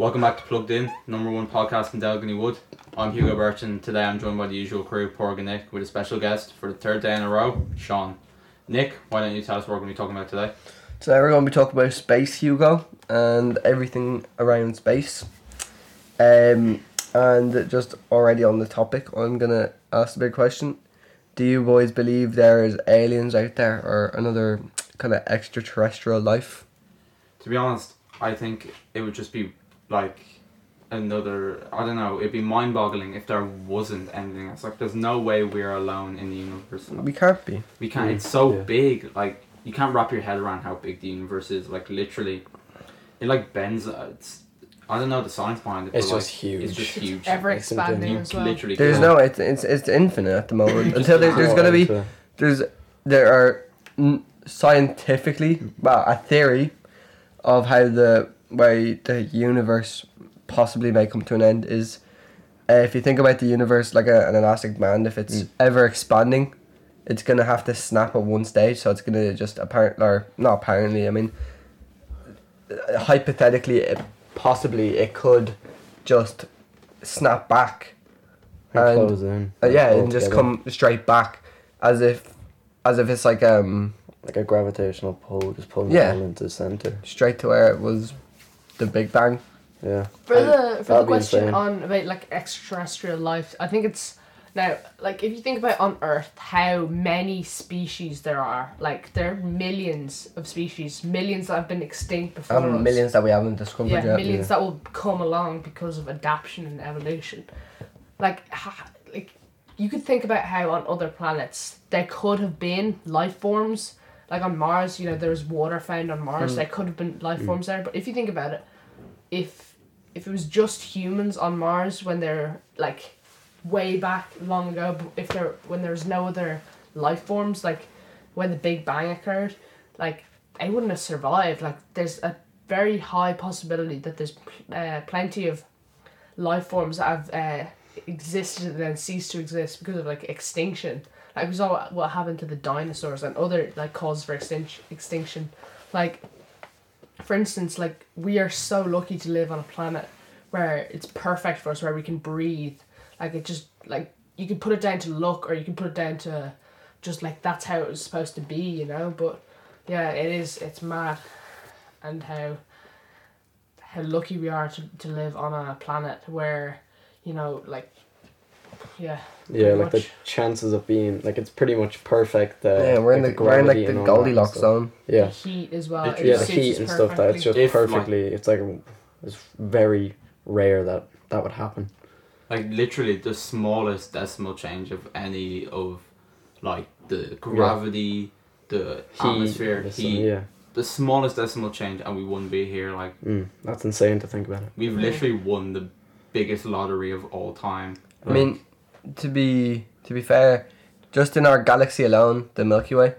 Welcome back to Plugged In, number one podcast in Delgany Wood. I'm Hugo Birch and today I'm joined by the usual crew, Porg and Nick, with a special guest for the third day in a row, Sean. Nick, why don't you tell us what we're going to be talking about today? Today we're going to be talking about space, Hugo, and everything around space. Um, and just already on the topic, I'm going to ask the big question. Do you boys believe there's aliens out there or another kind of extraterrestrial life? To be honest, I think it would just be like another, I don't know, it'd be mind boggling if there wasn't anything else. Like, there's no way we're alone in the universe. We can't be. We can't, Mm, it's so yeah. big, like, you can't wrap your head around how big the universe is. Like, literally, it like bends, uh, it's, I don't know the science behind it, It's but, just like, huge. It's just huge. ever It's something expanding You as well. literally There's can't- no, it's, it's, it's infinite at the moment. Until there, there's going to be, there's, there are n- scientifically, well, a theory of how the way the universe possibly may come to an end is uh, if you think about the universe like a, an elastic band, if it's Mm. ever expanding, it's gonna have to snap at one stage. So it's gonna just apparent or not apparently. I mean, hypothetically, it, possibly it could just snap back. and and- close in. Uh, yeah, and just together. come straight back, as if, as if it's like um like a gravitational pull, just pulling Yeah. it into the center. straight to where it was, the Big Bang. Yeah, For the for the question insane. on about like extraterrestrial life, I think it's now like if you think about on Earth how many species there are, like there are millions of species, millions that have been extinct before And us. millions that we haven't discovered yeah, yet. millions yeah. that will come along because of adaptation and evolution. Like, ha- like you could think about how on other planets there could have been life forms. Like on Mars, you know, there's water found on Mars. Mm. There could have been life forms there. But if you think about it, if if it was just humans on Mars when they're like way back long ago, if there when there was no other life forms, like when the Big Bang occurred, like they wouldn't have survived. Like there's a very high possibility that there's uh, plenty of life forms that have uh, existed and then ceased to exist because of like extinction. Like we saw what, happened to the dinosaurs and other like causes for extinction. Extinction, like for instance, like we are so lucky to live on a planet where it's perfect for us, where we can breathe. Like it just like you can put it down to luck, or you can put it down to just like that's how it was supposed to be, you know. But yeah, it is. It's mad, and how how lucky we are to, to live on a planet where, you know, like, yeah, yeah, Pretty like the chances of being like it's pretty much perfect. Uh, yeah, we're in the, we're in like the and all Goldilocks zone. Yeah, the heat as well. Literally, it yeah, the heat us and stuff. That it's just If, like- perfectly. it's like it's very rare that that would happen. like literally the smallest decimal change of any of like the gravity, the atmosphere, the sun, heat, yeah, the smallest decimal change, and we wouldn't be here. Like mm, that's insane to think about it. we've literally won the biggest lottery of all time. I mean, to be to be fair, just in our galaxy alone, the Milky Way,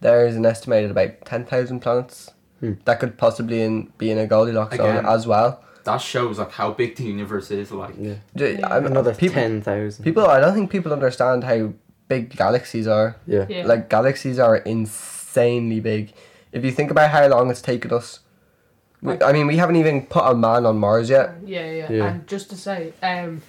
there is an estimated about ten thousand planets Hmm. that could possibly in, be in a Goldilocks Again. zone as well. that shows like how big the universe is. Like Yeah, Yeah. I'm- another people, ten thousand. people. I don't think people understand how big galaxies are. Yeah, Yeah. Like galaxies are insanely big. If you think about how long it's taken us, we, I mean, we haven't even put a man on Mars yet. Yeah, yeah, Yeah. And just to say, um,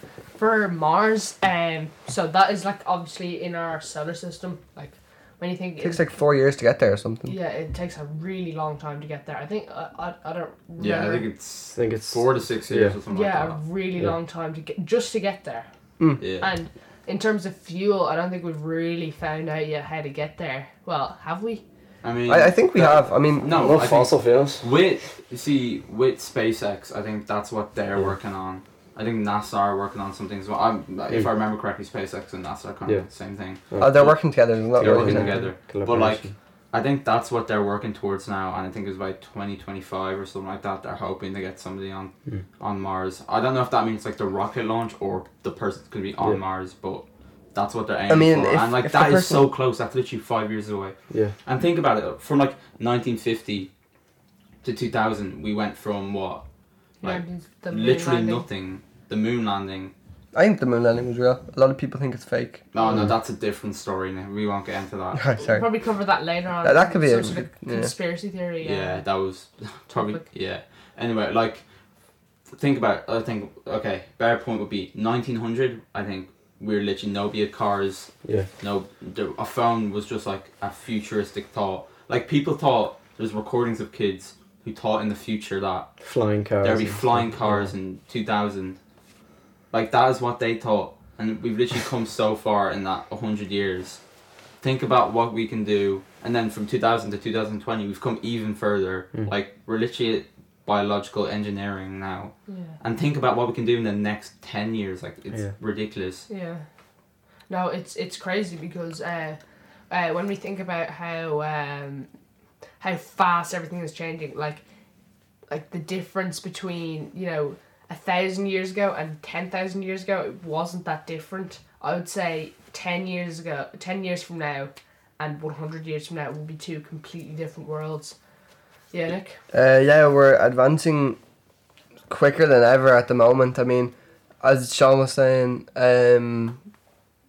for Mars, um, so that is like obviously in our solar system. Like when you think It takes like four years to get there or something. yeah, it takes a really long time to get there. I think I, I, I don't remember. yeah, I think it's I think it's four to six years yeah. or something yeah, a really Yeah. long time to get just to get there. that. Yeah. And in terms of fuel, I don't think we've really found out yet how to get there. Well, have we? I mean, I, I think we that- have. I mean, No, well, I fossil fuels. With you see with SpaceX, I think that's what they're Yeah. working on. I think NASA are working on something as well. I'm, if. I remember correctly, SpaceX and NASA are kind Yeah. of the same thing. oh, they're working together. They're They're working working together. together. But like, I think that's what they're working towards now, and I think it's by twenty twenty five or something like that. They're hoping to get somebody on Mm. on Mars. I don't know if that means like the rocket launch or the person's gonna be on Yeah. Mars, but that's what they're aiming mean, for. if- and like if the that is so close. That's literally five years away. Yeah, And think about it. From like nineteen fifty to two thousand, we went from what Like, the literally landing. nothing. The moon landing. I think the moon landing was real. A lot of people think it's fake. No, no, Mm. that's a different story. We won't get into that. We'll Sorry. probably cover that later on. That- that could be some a- sort of yeah. conspiracy theory. Yeah, that was probably Topic. yeah. Anyway, like think about. I think okay. Better point would be nineteen hundred. I think we are literally nobody had cars. Yeah. No, the, a phone was just like a futuristic thought. Like people thought there's recordings of kids who thought in the future that Flying cars. there'd be flying stuff, cars in two thousand. Like that is what they thought, and we've literally come so far in that hundred years. Think about what we can do, and then from two thousand to two thousand twenty, we've come even further. Mm. Like we're literally at biological engineering now, Yeah. and think about what we can do in the next ten years. Like it's Yeah. ridiculous. Yeah. No, it's it's crazy because uh, uh, when we think about how um, how fast everything is changing, like like the difference between you know a thousand years ago and ten thousand years ago, it wasn't that different. I would say ten years ago, ten years from now, and one hundred years from now will be two completely different worlds. Yeah, Nick. Uh, yeah, we're advancing quicker than ever at the moment. I mean, as Sean was saying, um,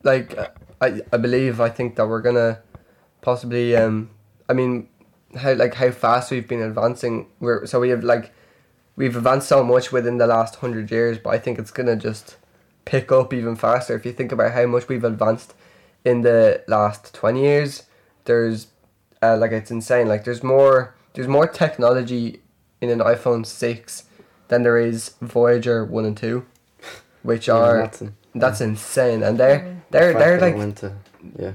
like I, I believe I think that we're gonna possibly um, I mean, how like how fast we've been advancing. We're so we have like we've advanced so much within the last hundred years, but I think it's gonna just pick up even faster. If you think about how much we've advanced in the last twenty years, there's uh, like it's insane. Like there's more there's more technology in an iPhone six than there is Voyager one and two, which Yeah, are that's that's insane. And they're the they're they're like yeah.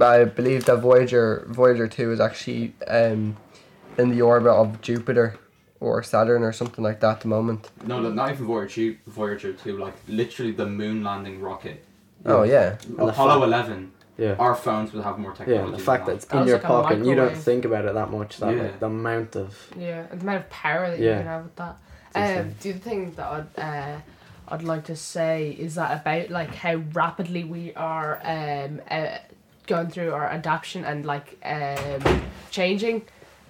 I believe that Voyager Voyager two is actually um in the orbit of Jupiter or Saturn or something like that at the moment. No, no, not even Voyager, Voyager two. Like literally the moon landing rocket. Oh yeah. And Apollo fact- eleven. Yeah. Our phones will have more technology. Yeah, technology. the fact that than it's in your like a pocket, you don't think about it that much. That Yeah. like the amount of Yeah, the amount of power that you can have with that. It's Um, insane. the other thing that I'd, uh, I'd like to say is that about like how rapidly we are um, uh, going through our adaptation and like um, changing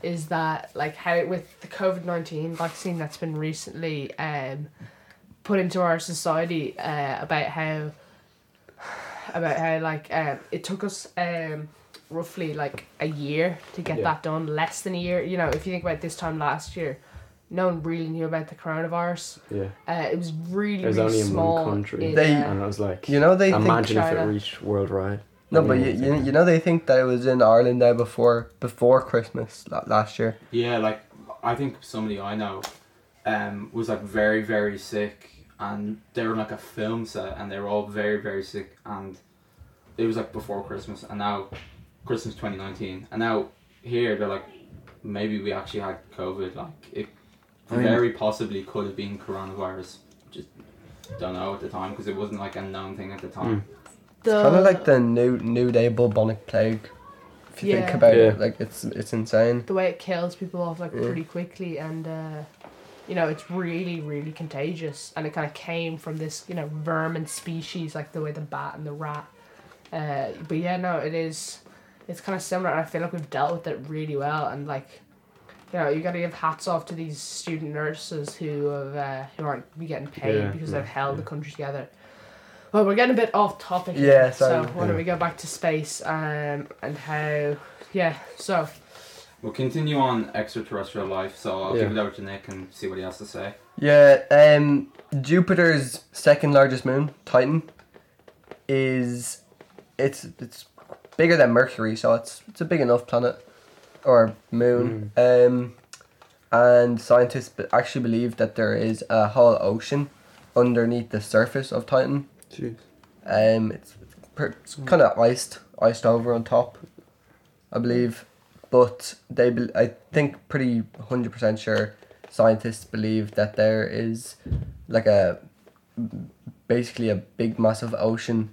is that like how with the COVID nineteen vaccine that's been recently um, put into our society uh, about how about how like um, it took us um, roughly like a year to get Yeah. that done less than a year you know if you think about this time last year no one really knew about the coronavirus yeah. uh, it was really It was really only in small one country, in, They- uh, and I was like, You know they think imagine if it reached worldwide. No, but you, you you know they think that it was in Ireland now before before Christmas last year. Yeah, like I think somebody I know um was like very very sick and they were on, like a film set and they were all very very sick and it was like before Christmas and now Christmas 2019 and now here they're like maybe we actually had COVID like it I mean- very possibly could have been coronavirus just don't know at the time because it wasn't like a known thing at the time. The, Kind of like the new new day bubonic plague. If you think about Yeah. it, like it's it's insane. the way it kills people off like Yeah. pretty quickly and uh, you know it's really really contagious and it kind of came from this you know vermin species like the way the bat and the rat uh, but yeah no it is it's kind of similar and i feel like we've dealt with it really well and like you know you got to give hats off to these student nurses who have uh, who aren't be getting paid Yeah, because yeah, they've held yeah. the country together well we're getting a bit off topic Yeah, here, so why don't Yeah. we go back to space um, and how yeah so We'll continue on extraterrestrial life so I'll Yeah. give it over to Nick and see what he has to say. Yeah, um, Jupiter's second largest moon, Titan, is it's it's bigger than Mercury, so it's it's a big enough planet or moon. Um, and scientists be- actually believe that there is a whole ocean underneath the surface of Titan. Jeez. Um, it's, it's kind of iced, iced over on top, I believe. But they, be- I think, pretty hundred percent sure, scientists believe that there is, like a, basically a big massive ocean,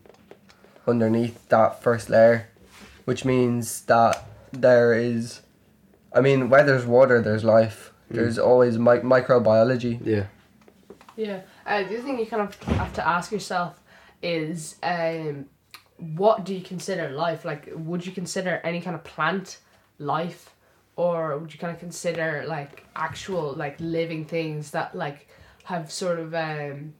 underneath that first layer, which means that there is, I mean, where there's water, there's life. Mm. There's always mi- microbiology. Yeah. Yeah. Uh, the other thing you kind of have to ask yourself is um, what do you consider life? Like, would you consider any kind of plant life? Or would you kind of consider like actual like living things that like have sort of um,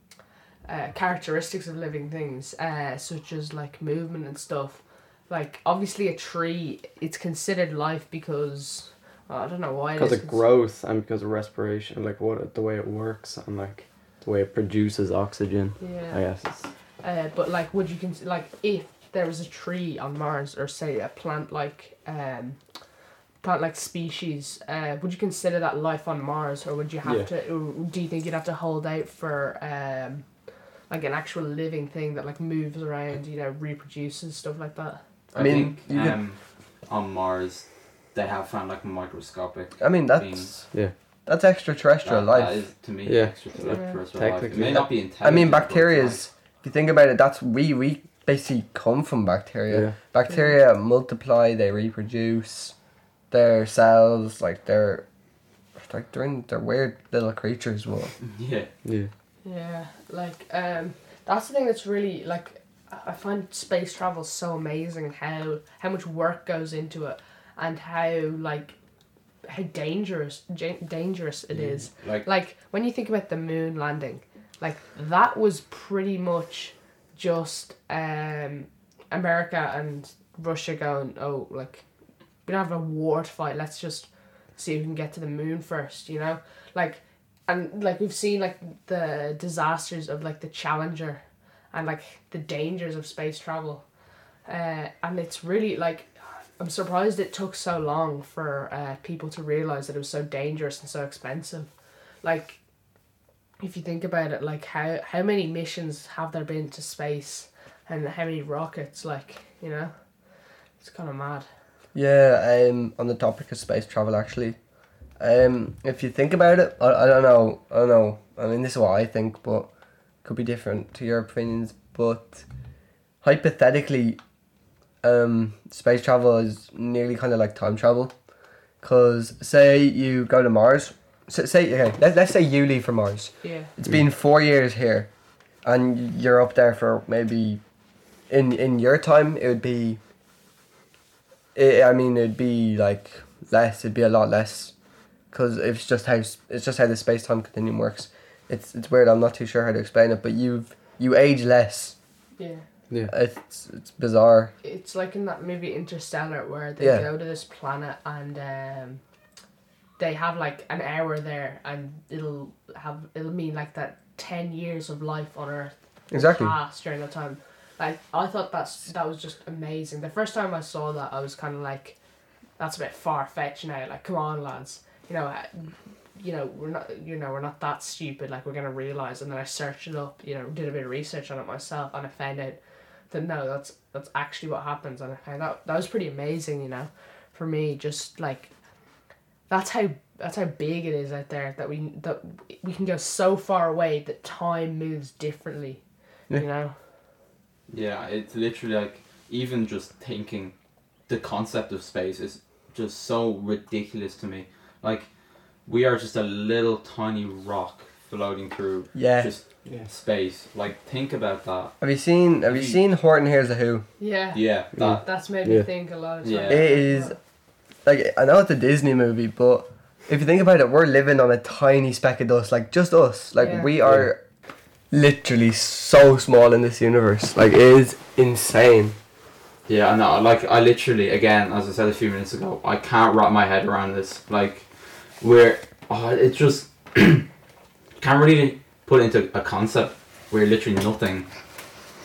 uh, characteristics of living things, uh, such as like movement and stuff. Like obviously a tree, it's considered life because well, I don't know why. Because of growth and because of respiration, like what the way it works, and like the way it produces oxygen. Yeah. I guess it's Uh, but like, would you consider like if there was a tree on Mars, or say a plant like um, plant like species, uh, would you consider that life on Mars, or would you have Yeah. to? Or do you think you'd have to hold out for um, like an actual living thing that like moves around, you know, reproduces stuff like that? I I, mean, you think could- um, on Mars, they have found like microscopic. I mean, that's beings. yeah. that's extraterrestrial That- life. That is to me Yeah. extraterrestrial Yeah. life. It may not be intelligent. I mean, bacteria is. If you think about it, that's we we basically come from bacteria. Yeah. Bacteria multiply, they reproduce. Their cells, like they're, like they're in, they're weird little creatures. Well, Yeah. Yeah. Yeah, like um, that's the thing that's really like I find space travel so amazing. How how much work goes into it, and how like how dangerous ja- dangerous it is. Like Like when you think about the moon landing, like that was pretty much just um, America and Russia going, oh, like we don't have a war to fight. Let's just see if we can get to the moon first. You know, like and like we've seen like the disasters of like the Challenger, and like the dangers of space travel, uh, and it's really like. I'm surprised it took so long for uh, people to realize that it was so dangerous and so expensive. Like, if you think about it, like how how many missions have there been to space, and how many rockets? Like, you know, it's kind of mad. yeah. Um, on the topic of space travel, actually, um, if you think about it, I, I don't know, I don't know. I mean, this is what I think, but could be different to your opinions. But hypothetically, um, space travel is nearly kind of like time travel, because say you go to Mars. So, say okay, let, let's say you leave for Mars. Yeah. It's been four years here, and you're up there for maybe, in in your time it would be. I I mean, it'd be like less. It'd be a lot less, because it's just how it's just how the space time continuum works. It's it's weird. I'm not too sure how to explain it, but you've you age less. Yeah. Yeah. It's it's bizarre. It's like in that movie Interstellar where they Yeah. go to this planet and um, they have like an hour there and it'll have it'll mean like that ten years of life on Earth Exactly. pass during the time. Like I thought that's that was just amazing. The first time I saw that, I was kind of like, "That's a bit far fetched now." Like, come on, lads. You know, you know we're not you know we're not that stupid. Like we're gonna realize. And then I searched it up. You know, did a bit of research on it myself, and I found out that no, that's that's actually what happens. And I found out that was pretty amazing. You know, for me, just like that's how that's how big it is out there that we that we can go so far away that time moves differently. Yeah. You know. Yeah, it's literally like even just thinking the concept of space is just so ridiculous to me. Like we are just a little tiny rock floating through Yeah. just Yeah. space. Like think about that. Have you seen Have you you- seen Horton Hears a Who? Yeah. Yeah, that That's made me Yeah. think a lot of times. Yeah. It is like I know it's a Disney movie, but if you think about it, we're living on a tiny speck of dust, like just us. Like Yeah. we are literally so small in this universe. Like it is insane. Yeah, I know. Like, I literally, again, as I said a few minutes ago, I can't wrap my head around this. Like, we're, oh, it just can't really put it into a concept. We're literally nothing.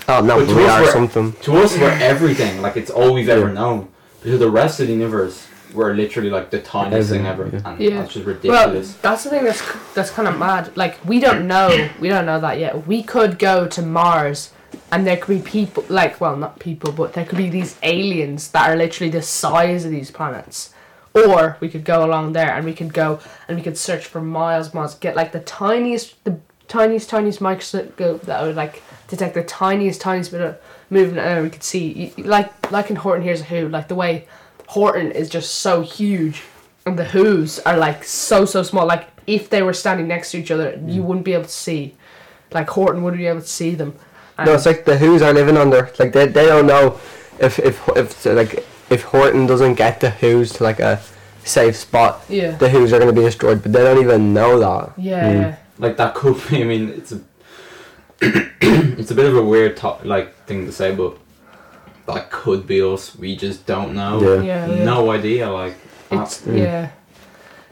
Oh no, But to we us, are we're- something. To us, we're everything. Like, it's all we've ever known. But to the rest of the universe, we're literally like the tiniest thing ever, Everything, and Yeah. that's just ridiculous. Well, ridiculous. that's the thing that's that's kind of mad. Like we don't know, we don't know that yet. We could go to Mars, and there could be people, like well, not people, but there could be these aliens that are literally the size of these planets. Or we could go along there, and we could go and we could search for miles, miles, get like the tiniest, the tiniest, tiniest microscope that would like detect the tiniest, tiniest bit of movement, and we could see, like like in Horton Hears a Who, like the way Horton is just so huge and the Who's are like so so small. Like if they were standing next to each other, you mm. wouldn't be able to see. Like Horton wouldn't be able to see them. And No, it's like the Who's are living under. Like they, they don't know if if if like if Horton doesn't get the Who's to like a safe spot, yeah, the Who's are gonna be destroyed. But they don't even know that. yeah, yeah. Like that could be. I mean, it's a it's a bit of a weird to- like thing to say, but that could be us. We just don't know. Yeah. Yeah, yeah. No idea. Like It's yeah.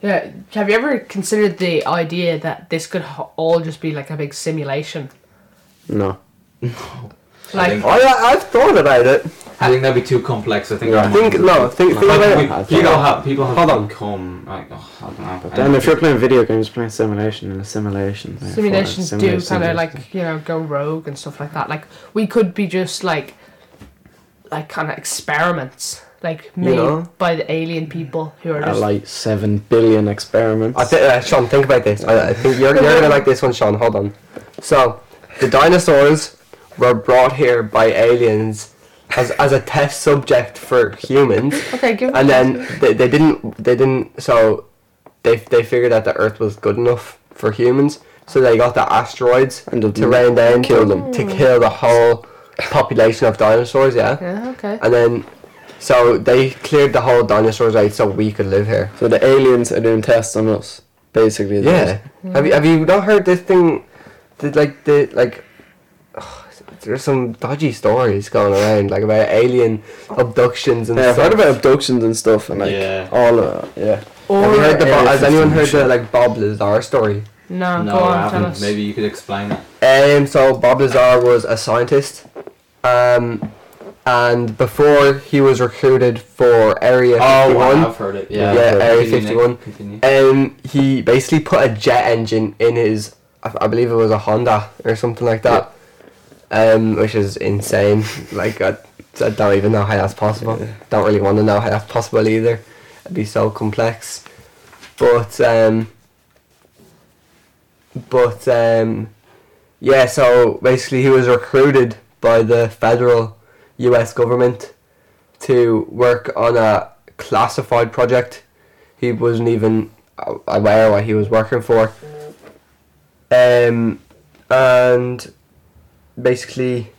Yeah. Have you ever considered the idea that this could all just be like a big simulation? No. Like, think- oh, I, I I've thought about it. I think that'd be too complex. I think. Yeah. our Think- no, think- think like, about we- it. People think- have people have Hold on. become like oh, I don't know. But then if you're playing video games, playing simulation in a simulation. simulations do kind of like you know go rogue and stuff like that. Like we could be just like, like kind of experiments like You made know? by the alien people who are uh, just like seven billion experiments. I think uh, Sean, think about this. I, I think you're, you're gonna like this one, Sean. Hold on. So, the dinosaurs were brought here by aliens as, as a test subject for humans, okay. Give and then they, they didn't they didn't so they they figured that the Earth was good enough for humans, so they got the asteroids and to rain down kill them. to kill the whole population of dinosaurs. Yeah, yeah. Okay. and then so they cleared the whole dinosaurs out so we could live here. So the aliens are doing tests on us, basically. is Yeah. Have you have you not heard this thing? The, like the like. there's some dodgy stories going around, like about alien abductions and Yeah, I've stuff. heard about abductions and stuff, and like Yeah. all of that. yeah. Or Have you heard the Bo- has anyone heard the like Bob Lazar story? no, no, go I on, tell haven't. us. Maybe you could explain it. Um, so Bob Lazar was a scientist, um, and before he was recruited for Area Oh, I 51, have heard it. Yeah, Yeah, it. Area Continue, 51. Continue. um, he basically put a jet engine in his, I, believe it was a Honda or something like that, um, which is insane. like I, I don't even know how that's possible. Don't really want to know how that's possible either. It'd be so complex, but um, but um, yeah. So basically, he was recruited by the federal U.S. government to work on a classified project. He wasn't even aware what he was working for. Um, and basically,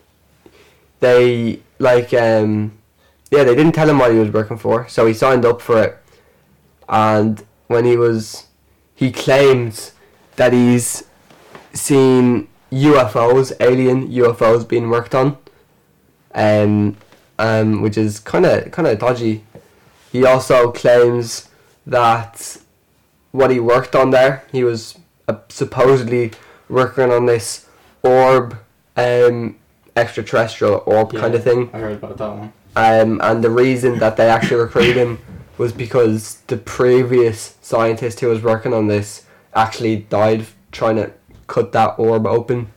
they like um, yeah, they didn't tell him what he was working for, so he signed up for it. And when he was, he claims that he's seen UFOs, alien UFOs being worked on, um, um, which is kind of kind of dodgy. He also claims that what he worked on there, he was uh, supposedly working on this orb, um, extraterrestrial orb kind of thing. I heard about that one. Um, and the reason that they actually recruited him was because the previous scientist who was working on this actually died trying to cut that orb open.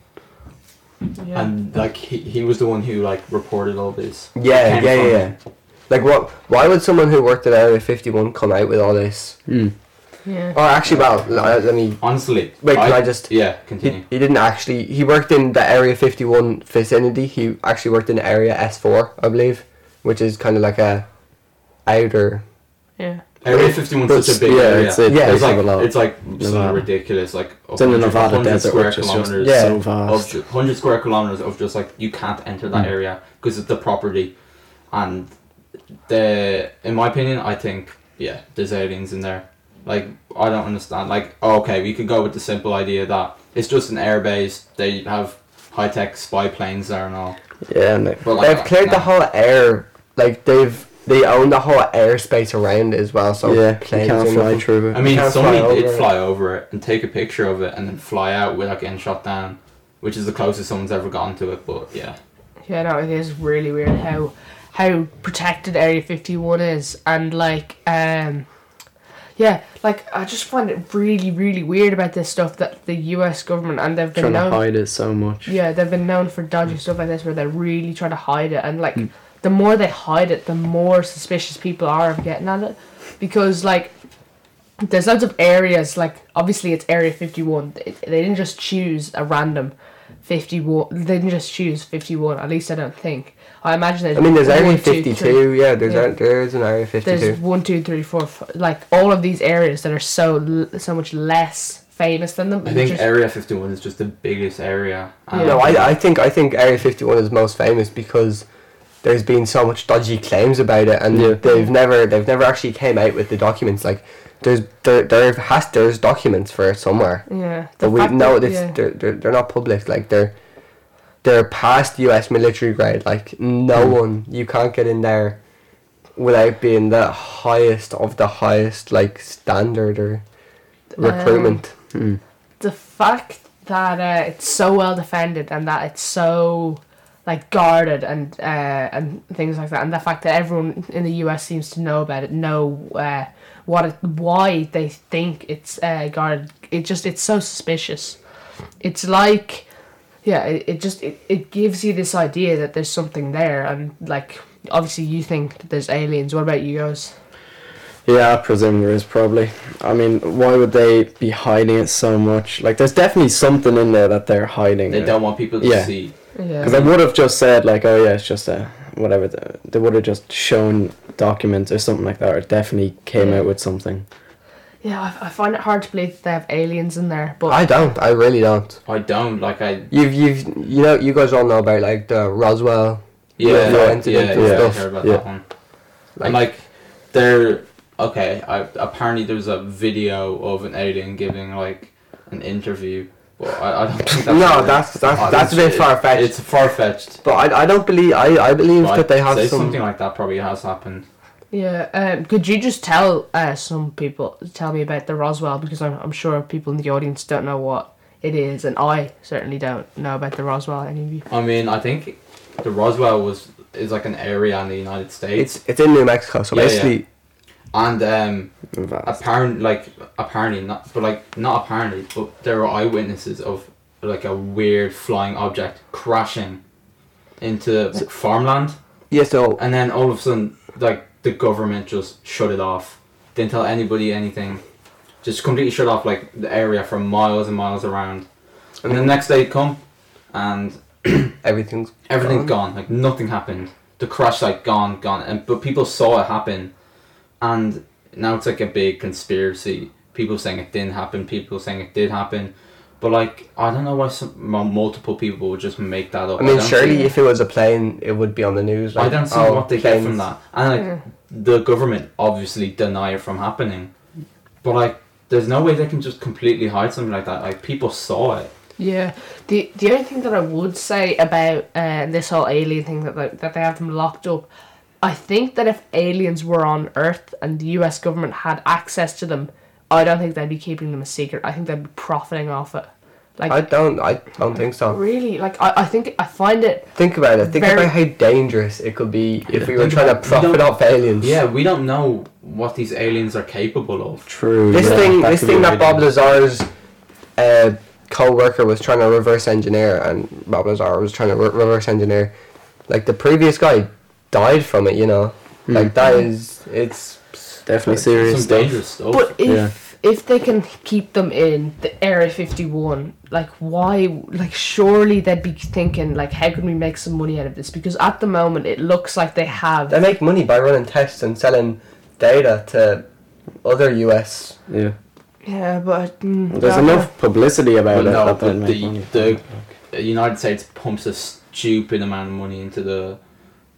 yeah. And like he, he was the one who like reported all this. Yeah, Came yeah, from yeah. Like what? Why would someone who worked at Area Fifty One come out with all this? Hmm. yeah. Or actually, well, l- let me. Honestly, Wait, can I just- Yeah, He, continue. he didn't actually. He worked in the Area Fifty One vicinity. He actually worked in Area S Four, I believe, which is kind of like a outer. yeah. Area 51 is such a big yeah, area. it's, it, Yeah, it's like lot. it's like something ridiculous. Like It's in the 100 Nevada 100 desert, square kilometers. Yeah. so of vast. ju- 100 square kilometers of just like you can't enter that Mm. area because it's the property and the in my opinion I think yeah there's aliens in there like I don't understand like okay we could go with the simple idea that it's just an air base they have high tech spy planes there and all Yeah, but like, They've cleared no. the whole air. Like they've they own the whole airspace around it as well. So yeah, you planes can't fly nothing- through it. I mean, can't somebody fly over did it. fly over it and take a picture of it and then fly out without getting shot down, which is the closest someone's ever gotten to it. But yeah, Yeah, no, it is really weird how how protected Area Fifty One is, and like, um, yeah, like I just find it really, really weird about this stuff that the U.S. government and they've been trying to known, hide it so much. yeah, they've been known for dodgy stuff like this where they're really trying to hide it, and like, Mm. The more they hide it, the more suspicious people are of getting at it, because like. There's loads of areas, like obviously it's Area 51. They, they didn't just choose a random 51. They didn't just choose 51, at least I don't think. I imagine there's I mean, there's one, Area two, three- Fifty Two. Yeah, there's Yeah. a, there's an Area Fifty There's 1, Two. one, two, three, four, f- like all of these areas that are so so much less famous than them. I think just- Area 51 is just the biggest area. Yeah. No, I, I think I think Area Fifty One is most famous because there's been so much dodgy claims about it, and Yeah. they've never they've never actually came out with the documents. Like there's there there has there's documents for it somewhere, yeah, the but we know that- this yeah. they're, they're they're not public. Like they're they're past U.S. military grade. Like no Mm. one you can't get in there without being the highest of the highest like standard or recruitment. Hmm. the fact that uh, it's so well defended and that it's so like guarded and uh, and things like that, and the fact that everyone in the U.S. seems to know about it, know uh, what it, why they think it's uh, guarded. It just it's so suspicious. It's like, yeah, it, it just it, it gives you this idea that there's something there, and like obviously you think that there's aliens. What about you guys? Yeah, I presume there is probably. I mean, why would they be hiding it so much? Like, there's definitely something in there that they're hiding. They don't want people to Yeah. see. Yeah. Because they would have just said like, oh yeah, it's just a whatever. They would have just shown documents or something like that, or definitely came Yeah. out with something. Yeah, I, I find it hard to believe that they have aliens in there, but I don't. I really don't. I don't like I. You've you've you know you guys all know about like the Roswell. Yeah, yeah, yeah, and yeah, stuff. I heard about Yeah. that one. and like, there. Okay, I apparently there's a video of an alien giving like an interview, but I, I don't think that's No, that's that's Uh, that's a bit far fetched. It's far fetched. But I, I don't believe I, I believe that they have say some. something like that probably has happened. Yeah, um, could you just tell uh, some people, tell me about the Roswell because I'm, I'm sure people in the audience don't know what it is, and I certainly don't know about the Roswell. Any of you? I mean, I think the Roswell was is like an area in the United States, It's it's in New Mexico, so Yeah, yeah. And um, Vast. apparent like apparently not, but like not apparently, but there were eyewitnesses of like a weird flying object crashing into like, farmland, yeah. So and then all of a sudden, like the government just shut it off. Didn't tell anybody anything. Just completely shut off like the area for miles and miles around. And the next day come, and everything's everything's Gone. gone. Like nothing happened. The crash like gone, gone. And but people saw it happen, and now it's like a big conspiracy. People saying it didn't happen. People saying it did happen. But like I don't know why some multiple people would just make that up. I mean, don't surely if it was a plane, it would be on the news. I don't see oh, what they get from that. And like Yeah. the government obviously deny it from happening, but like there's no way they can just completely hide something like that. Like people saw it. Yeah, the the only thing that I would say about uh, this whole alien thing that they, that they have them locked up, I think that if aliens were on Earth and the U.S. government had access to them, I don't think they'd be keeping them a secret. I think they'd be profiting off it. Like I don't. I don't think so. really, like I, I think I find it Think about it. Think Very- about how dangerous it could be if we were trying to about- we profit off aliens. Yeah, we don't know what these aliens are capable of. True. This yeah, thing, that this thing that Bob Lazar's uh, co-worker was trying to reverse engineer, and Bob Lazar was trying to re- reverse engineer. Like the previous guy died from it. You know, Hmm. like that is it's. definitely serious Some stuff. dangerous stuff. But if Yeah. if they can keep them in the Area Fifty One, like why? Like surely they'd be thinking like, how can we make some money out of this? Because at the moment it looks like they have. They make money by running tests and selling data to other US. Yeah. yeah, but mm, There's yeah, enough publicity about Well, it no, that but the- the- the United States pumps a stupid amount of money into the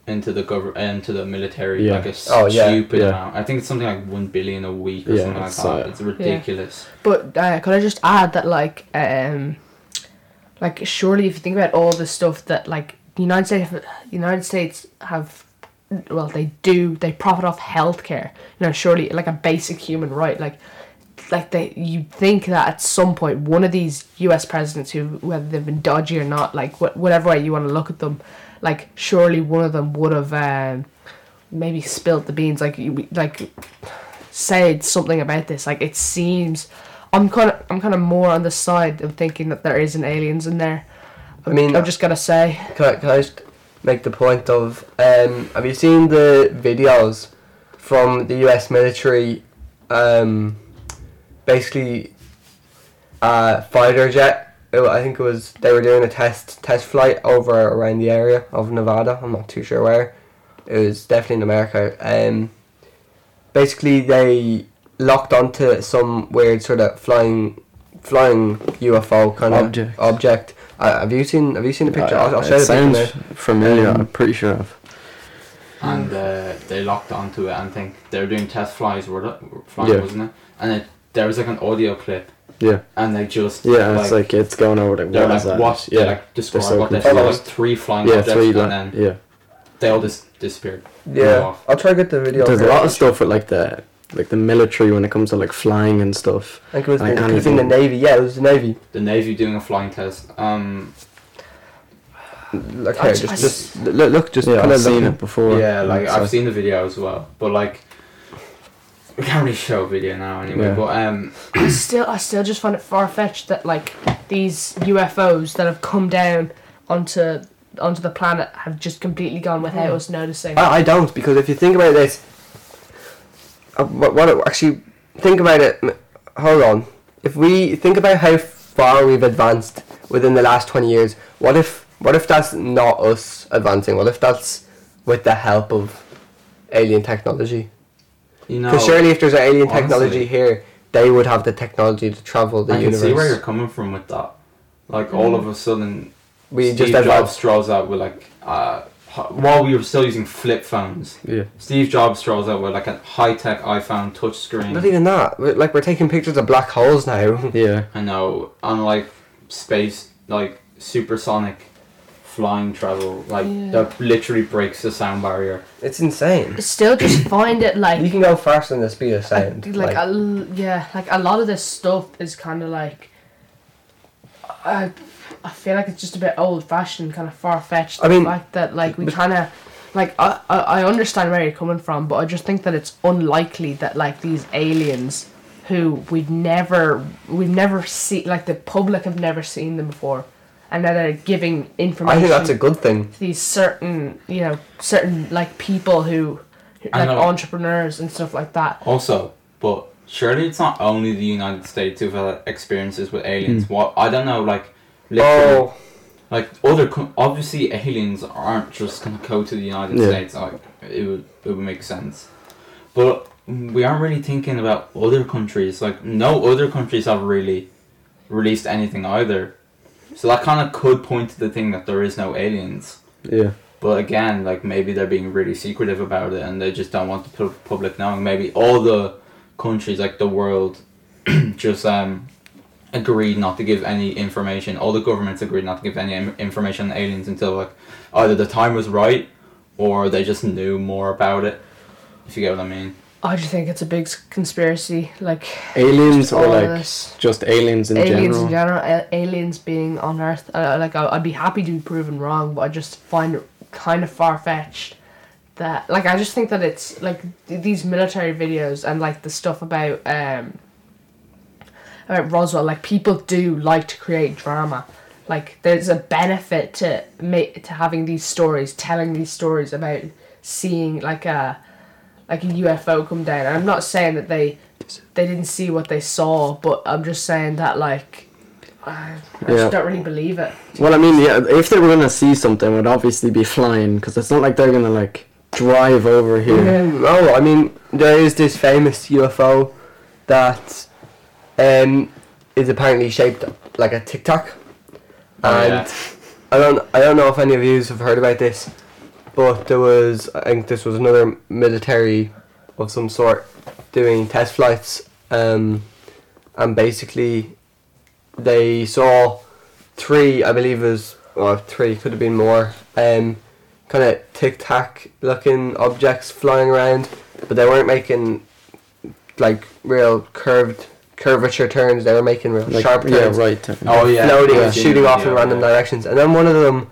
into the government into the military Yeah. like a Oh, yeah, stupid yeah. amount. I think it's something like one billion a week or Yeah, something like it's, that. uh, it's ridiculous. But uh, could I just add that like um, like surely if you think about all the stuff that like the United States United States have well they do they profit off healthcare you know surely like a basic human right like like they you think that at some point one of these U.S. presidents who whether they've been dodgy or not like wh- whatever way you want to look at them like surely one of them would have um, maybe spilled the beans. Like you like said something about this. Like it seems I'm kind of I'm kind of more on the side of thinking that there isn't aliens in there. I mean, I'm just gonna say. Can I, can I just make the point of um, have you seen the videos from the US military um, basically a fighter jet it- I think it was they were doing a test test flight over around the area of Nevada I'm not too sure where it was definitely in America um, basically they locked onto some weird sort of flying flying UFO kind of Object. object uh, have you seen Have you seen the picture? I'll, I'll Uh, show it the sounds picture. now. familiar. Um, I'm pretty sure of. And uh, they locked onto it and think they were doing test flies, were it? Flying, Yeah. wasn't it? And it, there was like an audio clip, Yeah. and they just Yeah, it's like it's going over the they're what like what Yeah. they like describe so what they saw like three flying yeah, objects, three. and like- then yeah. they all just disappeared. Yeah, off. I'll try to get the video. There's a lot of stuff with like the like the military when it comes to like flying and stuff. I think it was, I the, can't it was in the navy. Yeah, it was the navy. The Navy doing a flying test. Um, Look I just, I just look, look, just Yeah, kind I've of seen looking. it before. yeah, like So- I've seen the video as well, but like we can't really show a video now anyway. Yeah. But um, I still, I still just find it far fetched that like these UFOs that have come down onto onto the planet have just completely gone without Hmm. us noticing. I, I don't because if you think about this, uh, what, what it- actually think about it. Hold on. If we think about how far we've advanced within the last twenty years, what if what if that's not us advancing? What if that's with the help of alien technology? You know, Because surely, if there's alien technology here, they would have the technology to travel the I can universe. see where you're coming from with that. Like all of a sudden, we Steve just Jobs strolls out with like uh, while we were still using flip phones. Yeah. Steve Jobs strolls out with like a high tech iPhone touchscreen. Not even that. We're, like we're taking pictures of black holes now. Yeah. I know on like space, like supersonic flying travel, like Yeah. that literally breaks the sound barrier. It's insane. Still, just find it like You can go faster than the speed of sound. like, a l yeah, like a lot of this stuff is kind of like. I, I feel like it's just a bit old fashioned, kind of far fetched. I mean- the fact that like we kind of, like I, I I understand where you're coming from, but I just think that it's unlikely that like these aliens, who we've never we've never seen, like the public have never seen them before, and now they're giving information. I think that's a good thing. to these certain you know certain like people who like know. entrepreneurs and stuff like that Also, but surely it's not only the United States who've had experiences with aliens. Hmm. What I don't know, like literally, Oh, like other co- obviously aliens aren't just gonna go to the United Yeah. States. Like it would it would make sense, but we aren't really thinking about other countries. Like no other countries have really released anything either. So that kind of could point to the thing that there is no aliens. Yeah. But again, like maybe they're being really secretive about it, and they just don't want the public knowing. Maybe all the countries, like the world, just um agreed not to give any information. All the governments agreed not to give any information on aliens until like either the time was right, or they just knew more about it. If you get what I mean. I just think it's a big conspiracy like Aliens or like just aliens in aliens general. in general a- aliens being on earth uh, like I- i'd be happy to be proven wrong but i just find it kind of far-fetched that like i just think that it's like th- these military videos and like the stuff about um about roswell like people do like to create drama like there's a benefit to make to having these stories telling these stories about seeing like a like a ufo come down and i'm not saying that they they didn't see what they saw, but I'm just saying that like I, I Yeah. just don't really believe it. Well, I mean, yeah, if they were gonna see something, it would obviously be flying, because it's not like they're gonna like drive over here. yeah. No, I mean there is this famous UFO that um is apparently shaped like a tic tac, Oh, and yeah. I don't I don't know if any of you have heard about this, but there was I think this was another military of some sort doing test flights, um, and basically they saw three I believe it was or three could have been more um kind of tic tac looking objects flying around, but they weren't making like real curved curvature turns. They were making real Like, sharp yeah, turns right. Oh yeah. floating I've and seen shooting the off in random yeah. directions. And then one of them,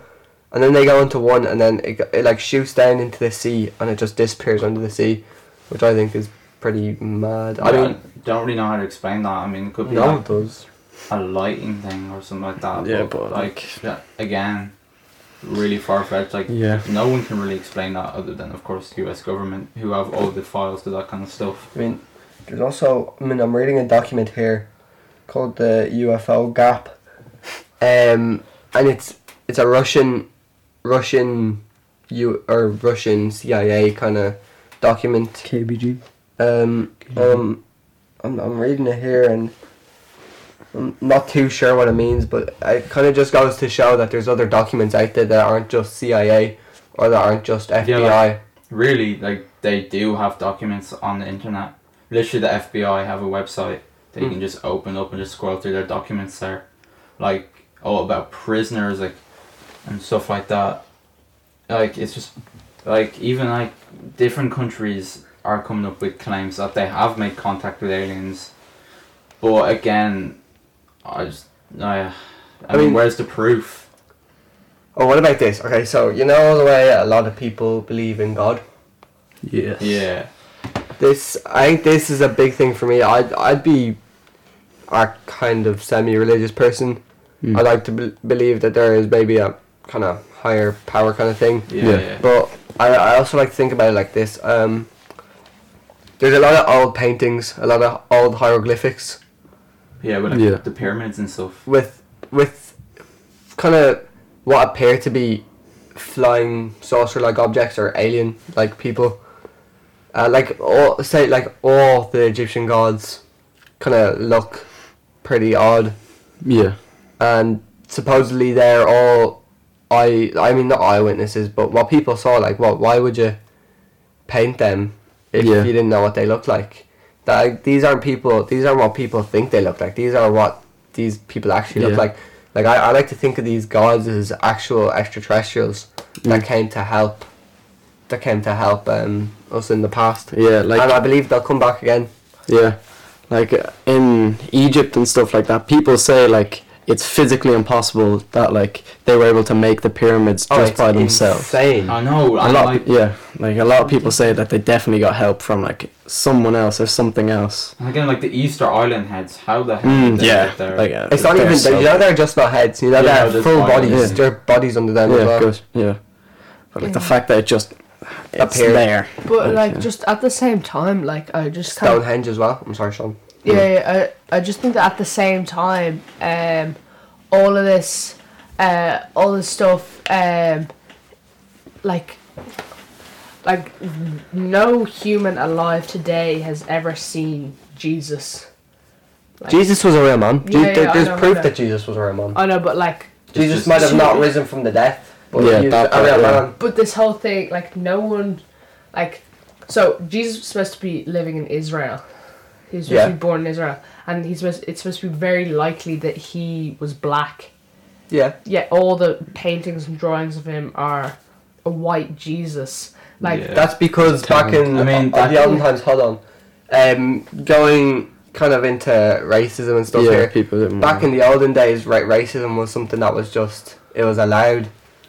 and then they go into one, and then it, it like shoots down into the sea, and it just disappears under the sea, which I think is pretty mad. I I mean, don't, don't really know how to explain that. I mean, it could be no like one does. a lighting thing or something like that. Yeah, but, but, like yeah, again, really far fetched. Like Yeah. no one can really explain that other than of course the U.S. government who have all the files to that kind of stuff. I mean, there's also. I mean, I'm reading a document here called the UFO Gap, um, and it's it's a Russian, Russian, U or Russian CIA kind of document. KBG. Um, um, I'm, I'm reading it here and I'm not too sure what it means, but it kind of just goes to show that there's other documents out there that aren't just CIA or that aren't just FBI. like- Really, like they do have documents on the internet. Literally, the FBI have a website that you Hmm. can just open up and just scroll through their documents there, like all about prisoners, like and stuff like that. Like it's just like even like different countries are coming up with claims that they have made contact with aliens, but again, I just I, I, I mean, mean- where's the proof? Oh, what about this? Okay, so you know the way a lot of people believe in God. Yes. Yeah, This, I think, this is a big thing for me. I'd, I'd be a kind of semi-religious person. Mm. I like to be- believe that there is maybe a kind of higher power kind of thing. yeah, Yeah. yeah. But I, I also like to think about it like this. Um, there's a lot of old paintings, a lot of old hieroglyphics Yeah, with like Yeah. the pyramids and stuff. with with kind of what appear to be flying saucer-like objects or alien-like people. Uh, like all say like all the Egyptian gods kind of look pretty odd, Yeah. and supposedly they're all I I mean not eyewitnesses, but what people saw. Like, what? Why would you paint them if Yeah. you didn't know what they looked like? That like, these aren't people. These aren't what people think they look like. These are what these people actually look like. Like I, I like to think of these gods as actual extraterrestrials that Mm. came to help. That came to help um, us in the past, Yeah. Like. and I believe they'll come back again. Yeah, like uh, in Egypt and stuff like that, people say like it's physically impossible that like they were able to make the pyramids just Oh, it's by themselves. Insane. I know. A I lot, like, yeah, like a lot of people say that they definitely got help from like someone else or something else. and again, like the Easter Island heads. How the hell Mm, did they yeah, like uh, It's not even. so- you know, they're just not heads. You know, Yeah, they no, have full bodies. bodies. Yeah. There are bodies under them as yeah, well. of course, yeah. But like the fact that it just it's Appeared. there. But like yeah. just at the same time, like I just kind of Stonehenge as well. I'm sorry, Sean. Yeah, yeah I, I just think that at the same time, um, all of this, uh, all this stuff, um, like, like no human alive today has ever seen Jesus. Like- Jesus was a real man. Je- Yeah, yeah, there- there's know, proof that Jesus was a real man. I know, but like, Jesus just- might have not risen from the death, but Yeah, that a part, real yeah. man. but this whole thing, like, no one, like, so Jesus was supposed to be living in Israel. He was supposed Yeah. to be born in Israel, and he's supposed, it's supposed to be very likely that he was black. Yeah. Yet all the paintings and drawings of him are a white Jesus. Like, Yeah. That's because back in I mean, the olden times, hold on, um, going kind of into racism and stuff yeah, here. people didn't Back in the olden days, right, racism was something that was just it was allowed,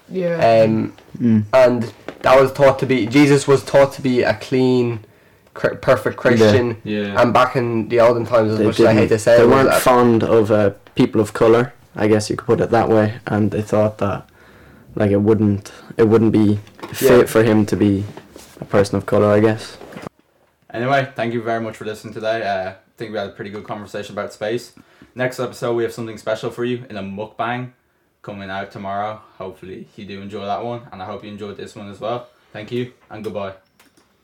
yeah. um, Mm. and that was thought to be Jesus was taught to be a clean, cr- perfect Christian. yeah. And back in the olden times, as They, much as I hate to say they it, weren't that- fond of uh, people of color. I guess you could put it that way, and they thought that like it wouldn't it wouldn't be fit Yeah. for him to be a person of color. I guess. Anyway, thank you very much for listening today. Uh, I think we had a pretty good conversation about space. Next episode, we have something special for you in a mukbang coming out tomorrow. Hopefully, you do enjoy that one, and I hope you enjoyed this one as well. Thank you, and goodbye.